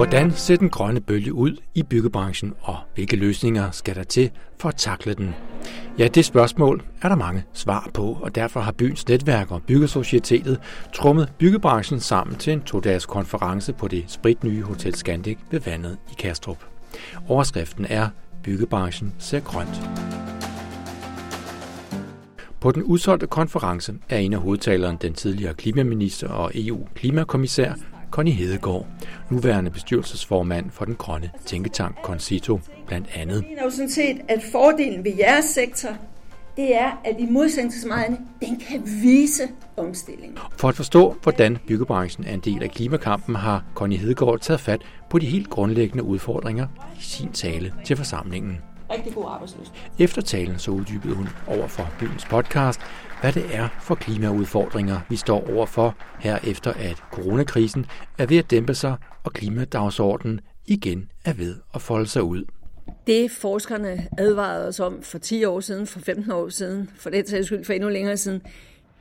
Hvordan ser den grønne bølge ud i byggebranchen, og hvilke løsninger skal der til for at takle den? Ja, det spørgsmål er der mange svar på, og derfor har byens netværk og Byggesocietetet trummet byggebranchen sammen til en to-dages konference på det spritnye Hotel Scandic ved vandet i Kastrup. Overskriften er Byggebranchen ser grønt. På den udsolgte konference er en af hovedtaleren den tidligere klimaminister og EU-klimakommissær Connie Hedegaard, nuværende bestyrelsesformand for den grønne tænketank Concito, blandt andet. Det er jo sådan set, at fordelen ved jeres sektor, det er, at i modsætning til meget andet, den kan vise omstillingen. For at forstå, hvordan byggebranchen er en del af klimakampen, har Connie Hedegaard taget fat på de helt grundlæggende udfordringer i sin tale til forsamlingen. Rigtig god arbejdsløshed. Efter talen så uddybede hun over for byens podcast, hvad det er for klimaudfordringer, vi står overfor her efter at coronakrisen er ved at dæmpe sig, og klimadagsordenen igen er ved at folde sig ud. Det forskerne advarede os om for 10 år siden, for 15 år siden, for det sags skyld for endnu længere siden,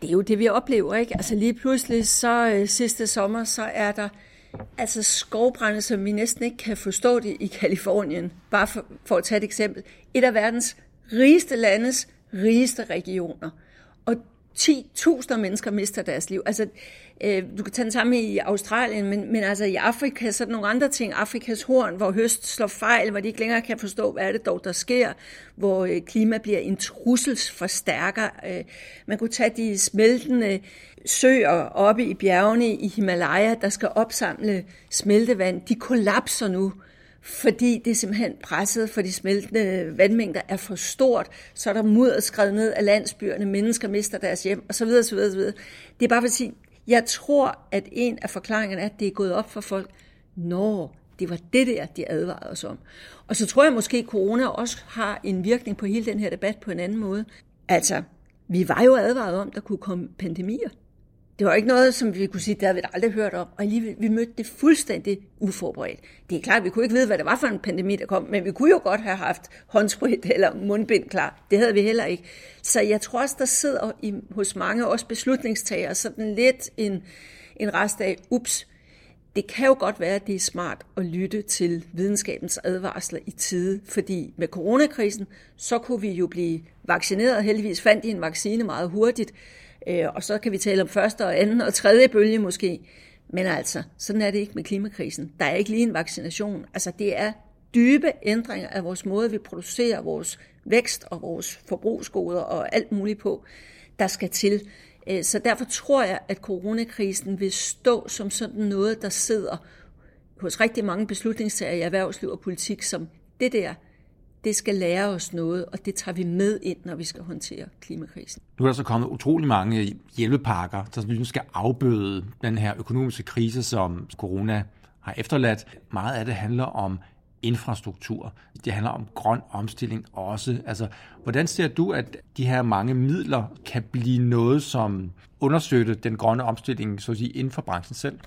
det er jo det, vi oplever. ikke. Altså lige pludselig, så øh, sidste sommer, så er der altså skovbrænde, som vi næsten ikke kan forstå det i Kalifornien. Bare for, for at tage et eksempel. Et af verdens rigeste landes rigeste regioner. Og 10.000 mennesker mister deres liv. Altså, øh, du kan tage den samme i Australien, men, men altså i Afrika, så er der nogle andre ting. Afrikas horn, hvor høst slår fejl, hvor de ikke længere kan forstå, hvad er det dog, der sker, hvor øh, klima bliver en trusselsforstærker. Øh, man kunne tage de smeltende søer oppe i bjergene i Himalaya, der skal opsamle smeltevand. De kollapser nu. Øh, fordi det er simpelthen presset for de smeltende vandmængder er for stort, så er der mudder skrevet ned af landsbyerne, mennesker mister deres hjem, osv. osv., osv. Det er bare for at sige, jeg tror, at en af forklaringerne er, at det er gået op for folk, når det var det der, de advarede os om. Og så tror jeg måske, at corona også har en virkning på hele den her debat på en anden måde. Altså, vi var jo advaret om, at der kunne komme pandemier. Det var ikke noget, som vi kunne sige, det havde vi aldrig hørt om, og alligevel, vi mødte det fuldstændig uforberedt. Det er klart, vi kunne ikke vide, hvad det var for en pandemi, der kom, men vi kunne jo godt have haft håndsprit eller mundbind klar. Det havde vi heller ikke. Så jeg tror også, der sidder i, hos mange også beslutningstagere sådan lidt en, en rest af, ups, det kan jo godt være, at det er smart at lytte til videnskabens advarsler i tide, fordi med coronakrisen, så kunne vi jo blive vaccineret. Heldigvis fandt de en vaccine meget hurtigt, Øh, og så kan vi tale om første og anden og tredje bølge måske. Men altså, sådan er det ikke med klimakrisen. Der er ikke lige en vaccination. Altså, det er dybe ændringer af vores måde, vi producerer vores vækst og vores forbrugsgoder og alt muligt på, der skal til. Øh, så derfor tror jeg, at coronakrisen vil stå som sådan noget, der sidder hos rigtig mange beslutningstager i erhvervsliv og politik, som det der, det skal lære os noget, og det tager vi med ind, når vi skal håndtere klimakrisen. Nu er der så kommet utrolig mange hjælpepakker, der ligesom skal afbøde den her økonomiske krise, som corona har efterladt. Meget af det handler om infrastruktur. Det handler om grøn omstilling også. Altså, hvordan ser du, at de her mange midler kan blive noget, som understøtter den grønne omstilling, så at sige, inden for branchen selv?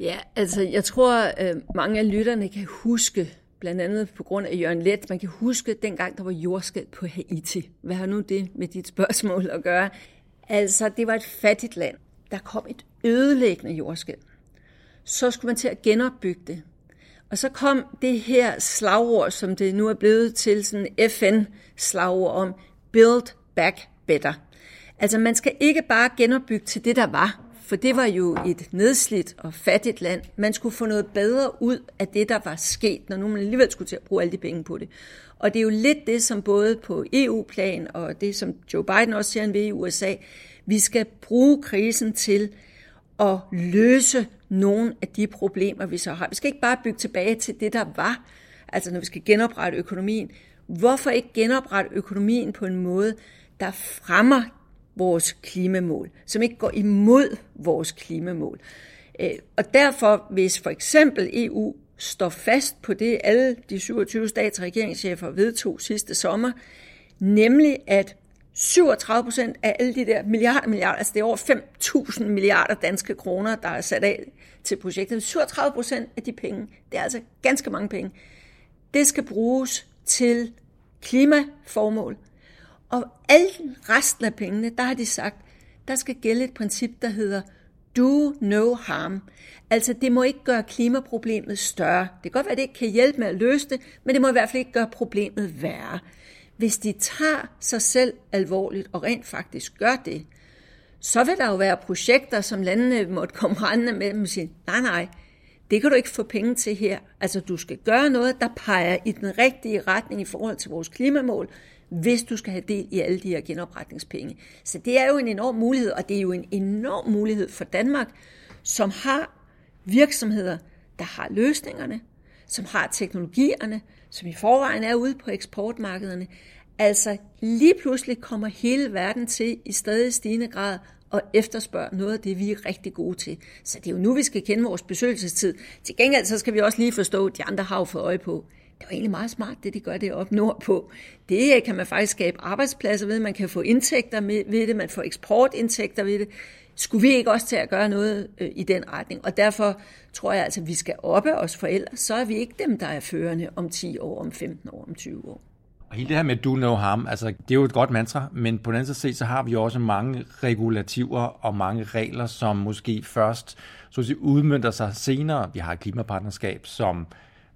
Ja, altså jeg tror, øh, mange af lytterne kan huske blandt andet på grund af Jørgen Let. Man kan huske dengang, der var jordskæld på Haiti. Hvad har nu det med dit spørgsmål at gøre? Altså, det var et fattigt land. Der kom et ødelæggende jordskæld. Så skulle man til at genopbygge det. Og så kom det her slagord, som det nu er blevet til sådan FN-slagord om Build Back Better. Altså man skal ikke bare genopbygge til det, der var, for det var jo et nedslidt og fattigt land. Man skulle få noget bedre ud af det, der var sket, når nu man alligevel skulle til at bruge alle de penge på det. Og det er jo lidt det, som både på EU-plan og det, som Joe Biden også siger ved i USA, vi skal bruge krisen til at løse nogle af de problemer, vi så har. Vi skal ikke bare bygge tilbage til det, der var, altså når vi skal genoprette økonomien. Hvorfor ikke genoprette økonomien på en måde, der fremmer vores klimamål, som ikke går imod vores klimamål. Øh, og derfor, hvis for eksempel EU står fast på det, alle de 27 stats- og regeringschefer vedtog sidste sommer, nemlig at 37 procent af alle de der milliarder, milliarder, altså det er over 5.000 milliarder danske kroner, der er sat af til projektet. 37 procent af de penge, det er altså ganske mange penge, det skal bruges til klimaformål, og alle resten af pengene, der har de sagt, der skal gælde et princip, der hedder Do no harm. Altså, det må ikke gøre klimaproblemet større. Det kan godt være, at det ikke kan hjælpe med at løse det, men det må i hvert fald ikke gøre problemet værre. Hvis de tager sig selv alvorligt og rent faktisk gør det, så vil der jo være projekter, som landene måtte komme rendende med og sige, nej, nej, det kan du ikke få penge til her. Altså, du skal gøre noget, der peger i den rigtige retning i forhold til vores klimamål, hvis du skal have del i alle de her genopretningspenge. Så det er jo en enorm mulighed, og det er jo en enorm mulighed for Danmark, som har virksomheder, der har løsningerne, som har teknologierne, som i forvejen er ude på eksportmarkederne. Altså lige pludselig kommer hele verden til i stadig stigende grad og efterspørge noget af det, vi er rigtig gode til. Så det er jo nu, vi skal kende vores besøgelsestid. Til gengæld så skal vi også lige forstå, at de andre har jo fået øje på, det var egentlig meget smart, det de gør det op nordpå. Det kan man faktisk skabe arbejdspladser ved, man kan få indtægter ved det, man får eksportindtægter ved det. Skulle vi ikke også til at gøre noget øh, i den retning? Og derfor tror jeg altså, at vi skal oppe os forældre, så er vi ikke dem, der er førende om 10 år, om 15 år, om 20 år. Og hele det her med do no harm, altså det er jo et godt mantra, men på den anden side så har vi også mange regulativer og mange regler, som måske først så at sige, udmyndter sig senere. Vi har et klimapartnerskab, som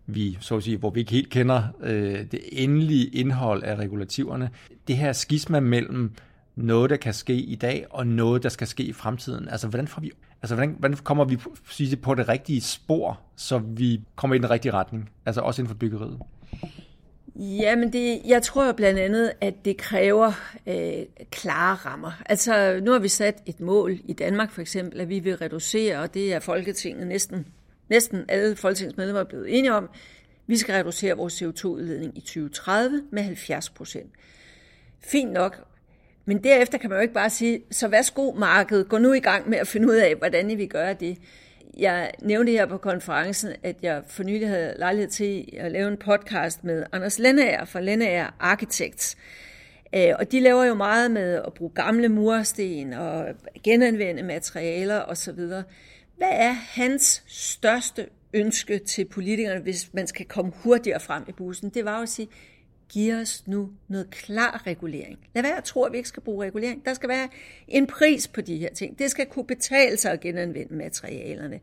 vi, så at sige, hvor vi ikke helt kender øh, det endelige indhold af regulativerne. Det her skisma mellem noget, der kan ske i dag, og noget, der skal ske i fremtiden. Altså, hvordan, får vi, altså, hvordan, hvordan kommer vi sige, på det rigtige spor, så vi kommer i den rigtige retning? Altså også inden for byggeriet. Ja, men det, jeg tror jo blandt andet, at det kræver øh, klare rammer. Altså, nu har vi sat et mål i Danmark for eksempel, at vi vil reducere, og det er Folketinget næsten, næsten alle folketingsmedlemmer er blevet enige om, vi skal reducere vores CO2-udledning i 2030 med 70 procent. Fint nok, men derefter kan man jo ikke bare sige, så værsgo markedet, gå nu i gang med at finde ud af, hvordan I vil gøre det. Jeg nævnte her på konferencen, at jeg for nylig havde lejlighed til at lave en podcast med Anders Lennager fra Lennager Architects. Øh, og de laver jo meget med at bruge gamle mursten og genanvende materialer osv. Hvad er hans største ønske til politikerne, hvis man skal komme hurtigere frem i bussen? Det var jo at sige, giv os nu noget klar regulering. Lad være at tro, at vi ikke skal bruge regulering. Der skal være en pris på de her ting. Det skal kunne betale sig at genanvende materialerne.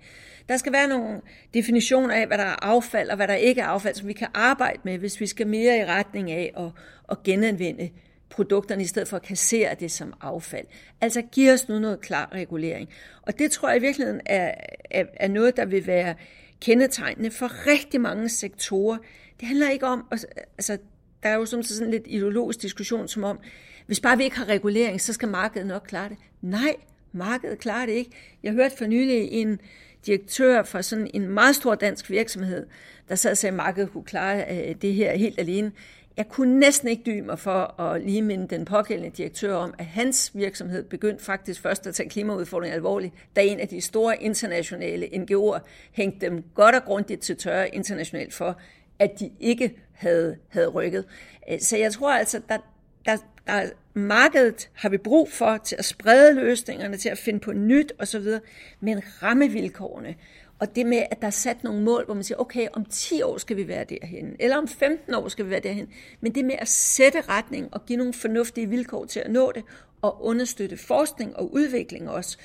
Der skal være nogle definitioner af, hvad der er affald og hvad der ikke er affald, som vi kan arbejde med, hvis vi skal mere i retning af at, at genanvende produkterne, i stedet for at kassere det som affald. Altså giv os nu noget klar regulering. Og det tror jeg i virkeligheden er, er, er noget, der vil være kendetegnende for rigtig mange sektorer. Det handler ikke om, altså der er jo sådan, sådan lidt ideologisk diskussion, som om, hvis bare vi ikke har regulering, så skal markedet nok klare det. Nej, markedet klarer det ikke. Jeg hørte for nylig en direktør fra sådan en meget stor dansk virksomhed, der sad og sagde, at markedet kunne klare øh, det her helt alene. Jeg kunne næsten ikke dybe mig for at lige minde den pågældende direktør om, at hans virksomhed begyndte faktisk først at tage klimaudfordringen alvorligt, da en af de store internationale NGO'er hængte dem godt og grundigt til tørre internationalt for, at de ikke havde, havde rykket. Øh, så jeg tror altså, der, der, der markedet har vi brug for til at sprede løsningerne, til at finde på nyt osv., men rammevilkårene, og det med, at der er sat nogle mål, hvor man siger, okay, om 10 år skal vi være derhen, eller om 15 år skal vi være derhen. Men det med at sætte retning og give nogle fornuftige vilkår til at nå det, og understøtte forskning og udvikling også.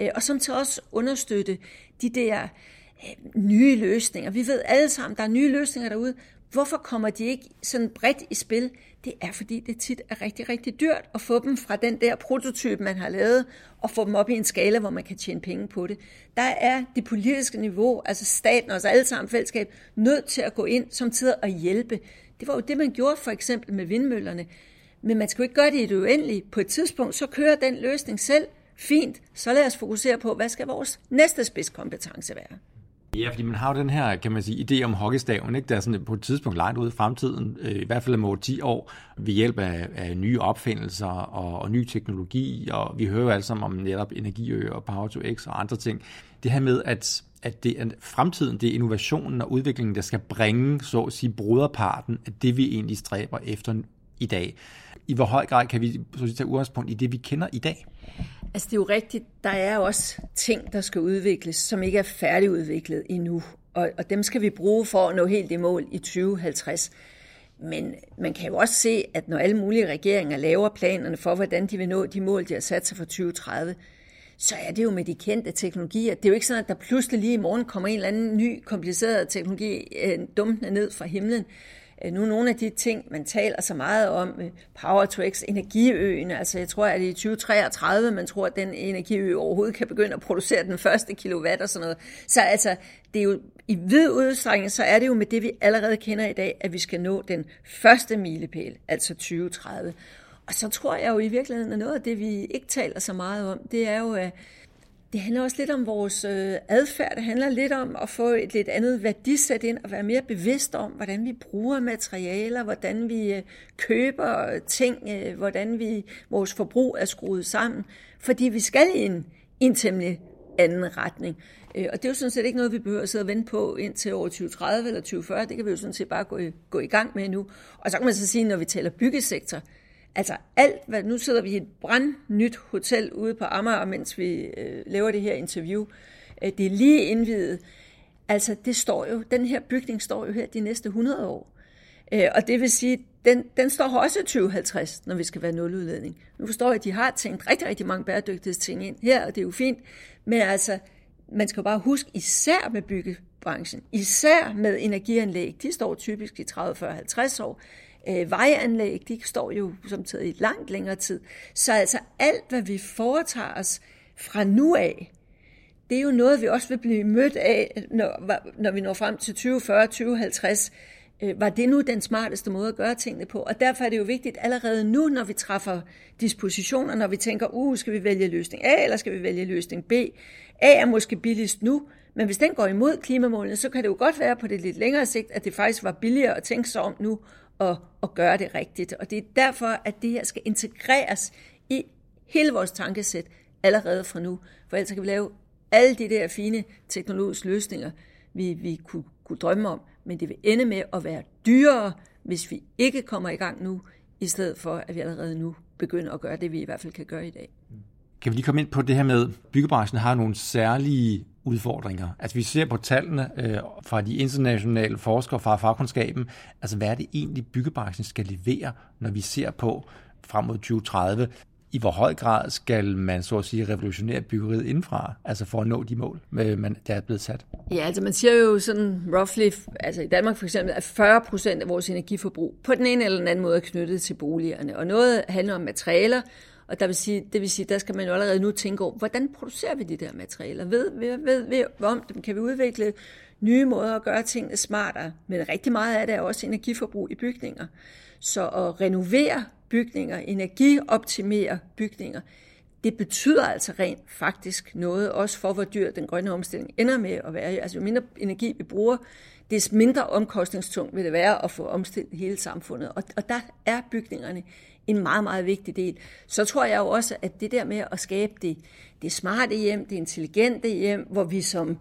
Øh, og som til også understøtte de der øh, nye løsninger. Vi ved alle sammen, der er nye løsninger derude. Hvorfor kommer de ikke sådan bredt i spil? Det er, fordi det tit er rigtig, rigtig dyrt at få dem fra den der prototype, man har lavet, og få dem op i en skala, hvor man kan tjene penge på det. Der er det politiske niveau, altså staten og os alle sammen fællesskab, nødt til at gå ind som tid og hjælpe. Det var jo det, man gjorde for eksempel med vindmøllerne. Men man skal jo ikke gøre det i det uendelige. På et tidspunkt, så kører den løsning selv. Fint, så lad os fokusere på, hvad skal vores næste spidskompetence være. Ja, fordi man har jo den her, kan man sige, idé om hockeystaven, ikke? der er sådan på et tidspunkt langt ude i fremtiden, øh, i hvert fald om 10 år, ved hjælp af, af nye opfindelser og, og ny teknologi, og vi hører jo alle sammen om netop energiø og Power to X og andre ting. Det her med, at at det er fremtiden, det er innovationen og udviklingen, der skal bringe, så at sige, broderparten af det, vi egentlig stræber efter i dag. I hvor høj grad kan vi så sige, tage udgangspunkt i det, vi kender i dag? Altså det er jo rigtigt, der er også ting, der skal udvikles, som ikke er færdigudviklet endnu. Og, og dem skal vi bruge for at nå helt i mål i 2050. Men man kan jo også se, at når alle mulige regeringer laver planerne for, hvordan de vil nå de mål, de har sat sig for 2030, så er det jo med de kendte teknologier. Det er jo ikke sådan, at der pludselig lige i morgen kommer en eller anden ny kompliceret teknologi øh, dumpende ned fra himlen. Øh, nu nogle af de ting, man taler så meget om, øh, Power to X, energiøen, altså jeg tror, at i 2033, man tror, at den energiø overhovedet kan begynde at producere den første kilowatt og sådan noget. Så altså, det er jo i vid udstrækning, så er det jo med det, vi allerede kender i dag, at vi skal nå den første milepæl, altså 2030. Og så tror jeg jo i virkeligheden, at noget af det, vi ikke taler så meget om, det er jo, at det handler også lidt om vores øh, adfærd. Det handler lidt om at få et lidt andet værdisæt ind og være mere bevidst om, hvordan vi bruger materialer, hvordan vi øh, køber ting, øh, hvordan vi vores forbrug er skruet sammen. Fordi vi skal i en, en temmelig anden retning. Øh, og det er jo sådan set ikke noget, vi behøver at sidde og vente på indtil år 2030 eller 2040. Det kan vi jo sådan set bare gå i, gå i gang med nu. Og så kan man så sige, når vi taler byggesektor, Altså alt, hvad, nu sidder vi i et brandnyt hotel ude på Amager, mens vi øh, laver det her interview. Øh, det er lige indvidet. Altså det står jo, den her bygning står jo her de næste 100 år. Øh, og det vil sige, den, den står også i 2050, når vi skal være nuludledning. Nu forstår jeg, at de har tænkt rigtig, rigtig mange bæredygtighedsting ind her, og det er jo fint. Men altså, man skal jo bare huske, især med byggebranchen, især med energianlæg, de står typisk i 30, 40, 50 år. Øh, vejanlæg, de står jo som taget i langt længere tid. Så altså alt, hvad vi foretager os fra nu af, det er jo noget, vi også vil blive mødt af, når, når vi når frem til 2040, 2050. Øh, var det nu den smarteste måde at gøre tingene på? Og derfor er det jo vigtigt allerede nu, når vi træffer dispositioner, når vi tænker, uh, skal vi vælge løsning A, eller skal vi vælge løsning B? A er måske billigst nu, men hvis den går imod klimamålene, så kan det jo godt være på det lidt længere sigt, at det faktisk var billigere at tænke sig om nu at, at gøre det rigtigt. Og det er derfor, at det her skal integreres i hele vores tankesæt allerede fra nu. For ellers kan vi lave alle de der fine teknologiske løsninger, vi, vi kunne, kunne drømme om, men det vil ende med at være dyrere, hvis vi ikke kommer i gang nu, i stedet for at vi allerede nu begynder at gøre det, vi i hvert fald kan gøre i dag. Kan vi lige komme ind på det her med, at byggebranchen har nogle særlige udfordringer. Altså vi ser på tallene øh, fra de internationale forskere fra fagkundskaben, altså hvad er det egentlig byggebranchen skal levere, når vi ser på frem mod 2030, i hvor høj grad skal man så at sige revolutionere byggeriet indfra, altså for at nå de mål, øh, man, der er blevet sat? Ja, altså man siger jo sådan roughly, altså i Danmark for eksempel, at 40 procent af vores energiforbrug på den ene eller den anden måde er knyttet til boligerne. Og noget handler om materialer, og der vil sige, det vil sige, der skal man jo allerede nu tænke over, hvordan producerer vi de der materialer? Ved, ved, ved, ved om dem? Kan vi udvikle nye måder at gøre tingene smartere? Men rigtig meget af det er også energiforbrug i bygninger. Så at renovere bygninger, energioptimere bygninger, det betyder altså rent faktisk noget, også for hvor dyr den grønne omstilling ender med at være. Altså jo mindre energi vi bruger, des mindre omkostningstungt vil det være at få omstillet hele samfundet. Og, og der er bygningerne en meget, meget vigtig del. Så tror jeg jo også, at det der med at skabe det, det smarte hjem, det intelligente hjem, hvor vi som,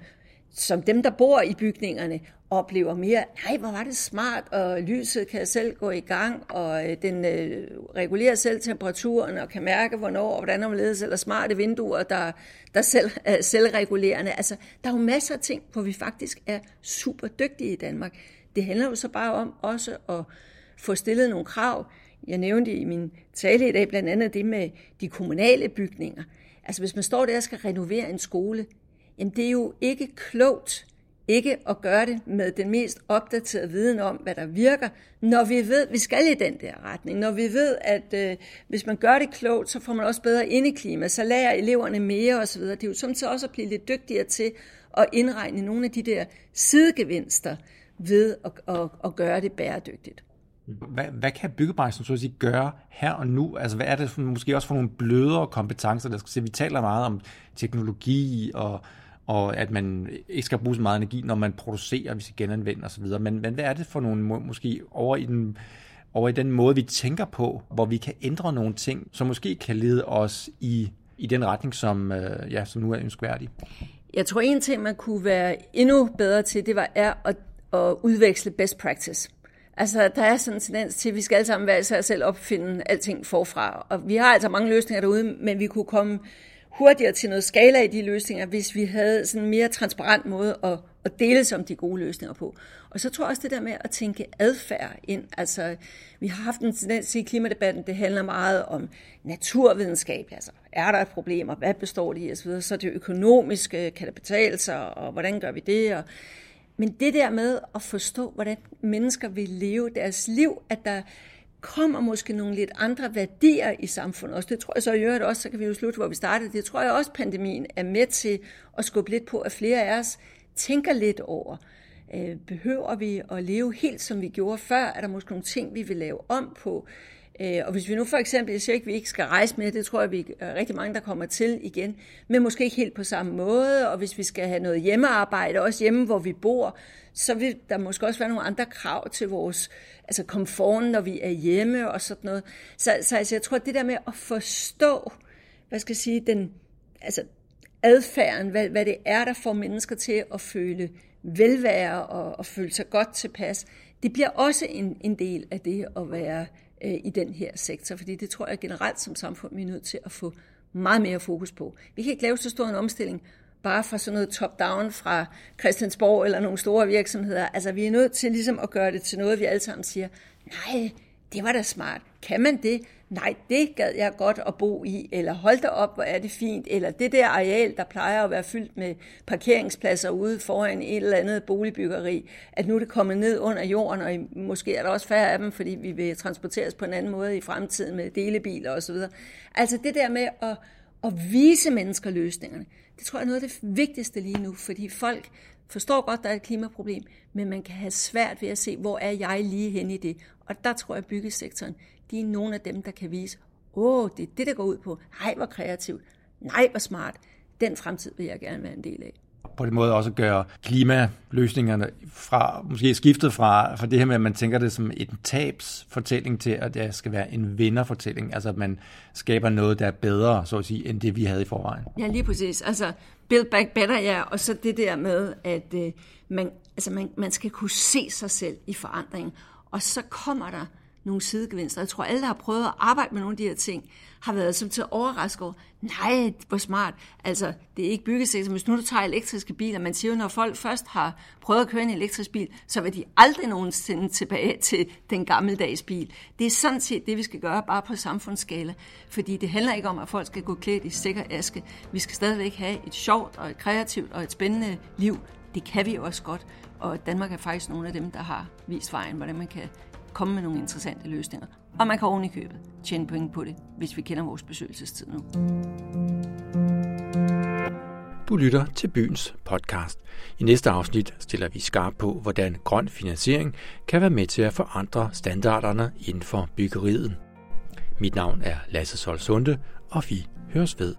som dem, der bor i bygningerne, oplever mere, nej, hvor var det smart, og lyset kan selv gå i gang, og øh, den øh, regulerer selv temperaturen, og kan mærke, hvornår og hvordan omledes, eller smarte vinduer, der, der selv er selvregulerende. Altså, der er jo masser af ting, hvor vi faktisk er super dygtige i Danmark. Det handler jo så bare om også at få stillet nogle krav jeg nævnte i min tale i dag blandt andet det med de kommunale bygninger. Altså hvis man står der og skal renovere en skole, jamen det er jo ikke klogt ikke at gøre det med den mest opdaterede viden om, hvad der virker, når vi ved, at vi skal i den der retning. Når vi ved, at øh, hvis man gør det klogt, så får man også bedre indeklima, så lærer eleverne mere osv. Det er jo samtidig også at blive lidt dygtigere til at indregne nogle af de der sidegevinster ved at, at, at gøre det bæredygtigt. Hvad, hvad kan byggebranchen så at sige gøre her og nu? Altså hvad er det for, måske også for nogle blødere kompetencer, der skal se? Vi taler meget om teknologi og, og at man ikke skal bruge så meget energi, når man producerer, hvis vi genanvender osv. Men, men hvad er det for nogle måske over i den over i den måde, vi tænker på, hvor vi kan ændre nogle ting, som måske kan lede os i, i den retning, som, øh, ja, som nu er ønskværdig? Jeg tror, en ting, man kunne være endnu bedre til, det var er at, at udveksle best practice. Altså, der er sådan en tendens til, at vi skal alle sammen være sig selv opfinde alting forfra. Og vi har altså mange løsninger derude, men vi kunne komme hurtigere til noget skala i de løsninger, hvis vi havde sådan en mere transparent måde at, at dele som om de gode løsninger på. Og så tror jeg også det der med at tænke adfærd ind. Altså, vi har haft en tendens i klimadebatten, det handler meget om naturvidenskab, altså er der et problem, og hvad består det i osv., så er det økonomiske, kan det betale sig, og hvordan gør vi det, og men det der med at forstå, hvordan mennesker vil leve deres liv, at der kommer måske nogle lidt andre værdier i samfundet også. Det tror jeg så i øvrigt også, så kan vi jo slutte, hvor vi startede. Det tror jeg også, pandemien er med til at skubbe lidt på, at flere af os tænker lidt over. Øh, behøver vi at leve helt som vi gjorde før? Er der måske nogle ting, vi vil lave om på? Øh, og hvis vi nu for eksempel, jeg siger ikke, at vi ikke skal rejse med, det tror jeg, vi er rigtig mange, der kommer til igen, men måske ikke helt på samme måde, og hvis vi skal have noget hjemmearbejde, også hjemme, hvor vi bor, så vil der måske også være nogle andre krav til vores altså komforten, når vi er hjemme og sådan noget. Så, så altså, jeg tror, at det der med at forstå, hvad skal jeg sige, den, altså adfærden, hvad, hvad det er, der får mennesker til at føle velvære og, og føle sig godt tilpas, det bliver også en, en del af det at være øh, i den her sektor, fordi det tror jeg generelt som samfund, vi er nødt til at få meget mere fokus på. Vi kan ikke lave så stor en omstilling bare fra sådan noget top-down fra Christiansborg eller nogle store virksomheder. Altså vi er nødt til ligesom at gøre det til noget, vi alle sammen siger, nej, det var da smart. Kan man det? Nej, det gad jeg godt at bo i, eller hold da op, hvor er det fint, eller det der areal, der plejer at være fyldt med parkeringspladser ude foran et eller andet boligbyggeri, at nu er det kommet ned under jorden, og måske er der også færre af dem, fordi vi vil transporteres på en anden måde i fremtiden med delebiler osv. Altså det der med at, at vise mennesker løsningerne, det tror jeg er noget af det vigtigste lige nu, fordi folk forstår godt, at der er et klimaproblem, men man kan have svært ved at se, hvor er jeg lige hen i det. Og der tror jeg, at byggesektoren, de er nogle af dem, der kan vise, åh, det er det, der går ud på. Nej, hvor kreativt. Nej, hvor smart. Den fremtid vil jeg gerne være en del af på den måde også gøre klimaløsningerne fra, måske skiftet fra, fra det her med, at man tænker det som en tabsfortælling til, at det skal være en vinderfortælling. Altså at man skaber noget, der er bedre, så at sige, end det vi havde i forvejen. Ja, lige præcis. Altså build back better, ja, og så det der med, at øh, man, altså man, man skal kunne se sig selv i forandring, og så kommer der nogle sidegevinster. Jeg tror, alle, der har prøvet at arbejde med nogle af de her ting, har været som til overrasket over, nej, hvor smart. Altså, det er ikke byggesektor. Hvis nu du tager elektriske biler, man siger jo, når folk først har prøvet at køre en elektrisk bil, så vil de aldrig nogensinde tilbage til den gammeldags bil. Det er sådan set det, vi skal gøre, bare på samfundsskala. Fordi det handler ikke om, at folk skal gå klædt i sikker aske. Vi skal stadigvæk have et sjovt og et kreativt og et spændende liv. Det kan vi også godt. Og Danmark er faktisk nogle af dem, der har vist vejen, hvordan man kan komme med nogle interessante løsninger. Og man kan oven i købet tjene point på det, hvis vi kender vores besøgelsestid nu. Du lytter til Byens podcast. I næste afsnit stiller vi skarp på, hvordan grøn finansiering kan være med til at forandre standarderne inden for byggeriet. Mit navn er Lasse Solsunde, og vi høres ved.